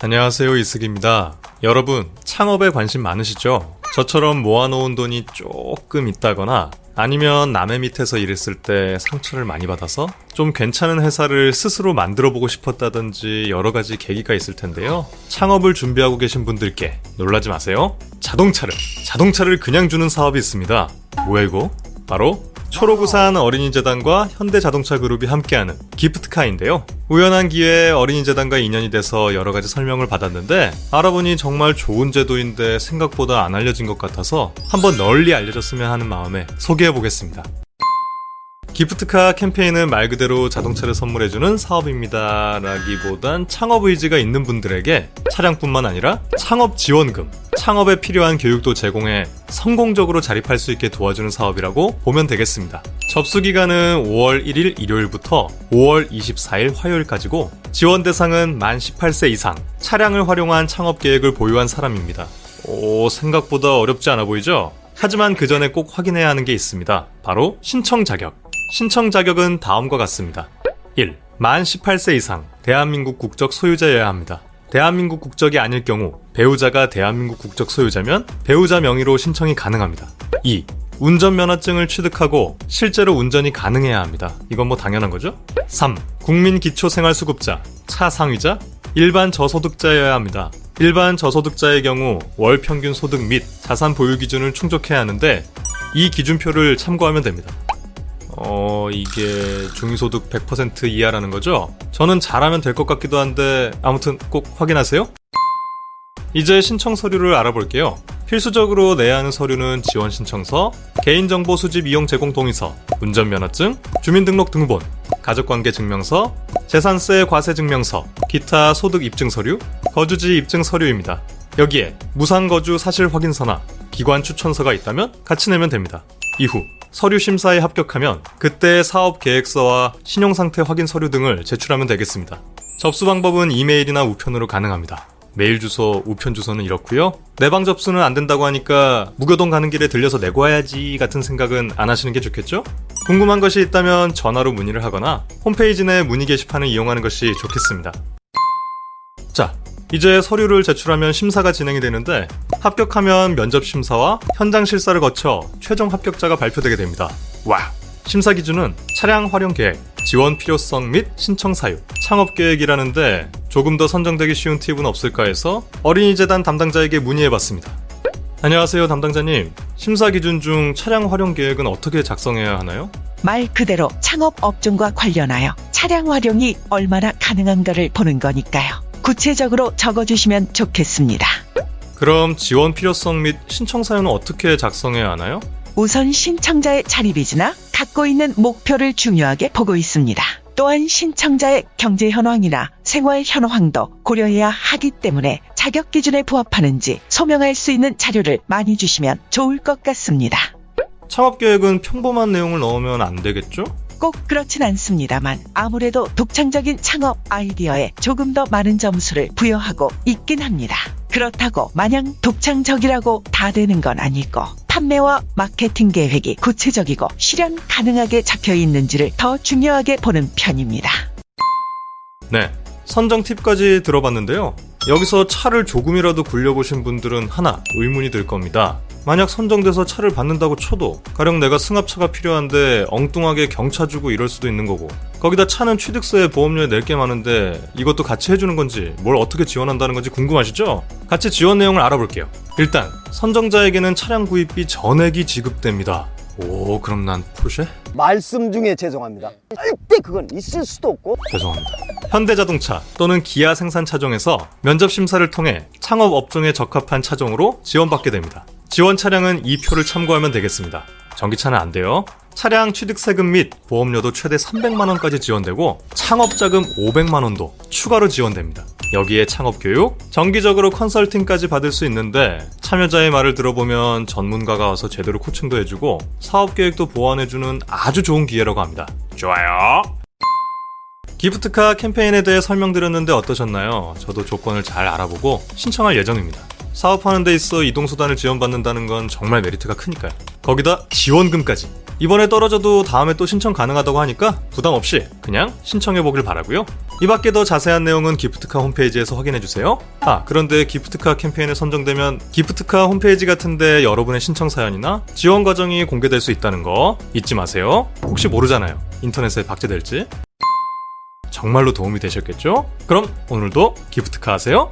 안녕하세요. 이승입니다. 여러분, 창업에 관심 많으시죠? 저처럼 모아놓은 돈이 조금 있다거나 아니면 남의 밑에서 일했을 때 상처를 많이 받아서 좀 괜찮은 회사를 스스로 만들어 보고 싶었다든지 여러 가지 계기가 있을 텐데요. 창업을 준비하고 계신 분들께 놀라지 마세요. 자동차를, 자동차를 그냥 주는 사업이 있습니다. 이거? 바로 초록우산 어린이재단과 현대자동차그룹이 함께하는 기프트카인데요. 우연한 기회에 어린이재단과 인연이 돼서 여러 가지 설명을 받았는데 알아보니 정말 좋은 제도인데 생각보다 안 알려진 것 같아서 한번 널리 알려졌으면 하는 마음에 소개해 보겠습니다. 기프트카 캠페인은 말 그대로 자동차를 선물해주는 사업입니다. 라기보단 창업 의지가 있는 분들에게 차량뿐만 아니라 창업 지원금, 창업에 필요한 교육도 제공해 성공적으로 자립할 수 있게 도와주는 사업이라고 보면 되겠습니다. 접수 기간은 5월 1일 일요일부터 5월 24일 화요일까지고 지원 대상은 만 18세 이상 차량을 활용한 창업 계획을 보유한 사람입니다. 오, 생각보다 어렵지 않아 보이죠? 하지만 그 전에 꼭 확인해야 하는 게 있습니다. 바로 신청 자격. 신청 자격은 다음과 같습니다. 1. 만 18세 이상 대한민국 국적 소유자여야 합니다. 대한민국 국적이 아닐 경우 배우자가 대한민국 국적 소유자면 배우자 명의로 신청이 가능합니다. 2. 운전면허증을 취득하고 실제로 운전이 가능해야 합니다. 이건 뭐 당연한 거죠? 3. 국민기초생활수급자, 차상위자, 일반 저소득자여야 합니다. 일반 저소득자의 경우 월 평균 소득 및 자산 보유 기준을 충족해야 하는데 이 기준표를 참고하면 됩니다. 어, 이게 중위소득 100% 이하라는 거죠? 저는 잘하면 될 것 같기도 한데, 아무튼 꼭 확인하세요. 이제 신청 서류를 알아볼게요. 필수적으로 내야 하는 서류는 지원 신청서, 개인정보 수집 이용 제공 동의서, 운전면허증, 주민등록 등본, 가족관계 증명서, 재산세 과세 증명서, 기타 소득 입증 서류, 거주지 입증 서류입니다. 여기에 무상거주 사실 확인서나 기관 추천서가 있다면 같이 내면 됩니다. 이후 서류 심사에 합격하면 그때 사업 계획서와 신용 상태 확인 서류 등을 제출하면 되겠습니다. 접수 방법은 이메일이나 우편으로 가능합니다. 메일 주소, 우편 주소는 이렇고요. 내방 접수는 안 된다고 하니까 무교동 가는 길에 들려서 내고 와야지 같은 생각은 안 하시는 게 좋겠죠? 궁금한 것이 있다면 전화로 문의를 하거나 홈페이지 내 문의 게시판을 이용하는 것이 좋겠습니다. 자, 이제 서류를 제출하면 심사가 진행이 되는데 합격하면 면접 심사와 현장 실사를 거쳐 최종 합격자가 발표되게 됩니다. 와! 심사 기준은 차량 활용 계획, 지원 필요성 및 신청 사유, 창업 계획이라는데 조금 더 선정되기 쉬운 팁은 없을까 해서 어린이 재단 담당자에게 문의해 봤습니다. 안녕하세요, 담당자님. 심사 기준 중 차량 활용 계획은 어떻게 작성해야 하나요? 말 그대로 창업 업종과 관련하여 차량 활용이 얼마나 가능한가를 보는 거니까요. 구체적으로 적어주시면 좋겠습니다. 그럼 지원 필요성 및 신청 사유는 어떻게 작성해야 하나요? 우선 신청자의 자립이지나 갖고 있는 목표를 중요하게 보고 있습니다. 또한 신청자의 경제 현황이나 생활 현황도 고려해야 하기 때문에 자격 기준에 부합하는지 소명할 수 있는 자료를 많이 주시면 좋을 것 같습니다. 창업 계획은 평범한 내용을 넣으면 안 되겠죠? 꼭 그렇진 않습니다만 아무래도 독창적인 창업 아이디어에 조금 더 많은 점수를 부여하고 있긴 합니다. 그렇다고 마냥 독창적이라고 다 되는 건 아니고 판매와 마케팅 계획이 구체적이고 실현 가능하게 잡혀 있는지를 더 중요하게 보는 편입니다. 네. 선정 팁까지 들어봤는데요. 여기서 차를 조금이라도 굴려보신 분들은 하나 의문이 들 겁니다. 만약 선정돼서 차를 받는다고 쳐도 가령 내가 승합차가 필요한데 엉뚱하게 경차 주고 이럴 수도 있는 거고 거기다 차는 취득세에 보험료에 낼 게 많은데 이것도 같이 해주는 건지 뭘 어떻게 지원한다는 건지 궁금하시죠? 같이 지원 내용을 알아볼게요. 일단 선정자에게는 차량 구입비 전액이 지급됩니다. 오 그럼 난 포쉐? 말씀 중에 죄송합니다. 절대 그건 있을 수도 없고 죄송합니다. 현대자동차 또는 기아 생산 차종에서 면접 심사를 통해 창업 업종에 적합한 차종으로 지원받게 됩니다. 지원 차량은 이 표를 참고하면 되겠습니다. 전기차는 안 돼요. 차량 취득세금 및 보험료도 최대 300만원까지 지원되고 창업자금 500만원도 추가로 지원됩니다. 여기에 창업교육, 정기적으로 컨설팅까지 받을 수 있는데 참여자의 말을 들어보면 전문가가 와서 제대로 코칭도 해주고 사업계획도 보완해주는 아주 좋은 기회라고 합니다. 좋아요. 기프트카 캠페인에 대해 설명드렸는데 어떠셨나요? 저도 조건을 잘 알아보고 신청할 예정입니다. 사업하는 데 있어 이동수단을 지원받는다는 건 정말 메리트가 크니까요. 거기다 지원금까지. 이번에 떨어져도 다음에 또 신청 가능하다고 하니까 부담 없이 그냥 신청해 보길 바라고요. 이 밖에 더 자세한 내용은 기프트카 홈페이지에서 확인해 주세요. 아, 그런데 기프트카 캠페인에 선정되면 기프트카 홈페이지 같은데 여러분의 신청 사연이나 지원 과정이 공개될 수 있다는 거 잊지 마세요. 혹시 모르잖아요. 인터넷에 박제될지. 정말로 도움이 되셨겠죠? 그럼 오늘도 기프트카 하세요.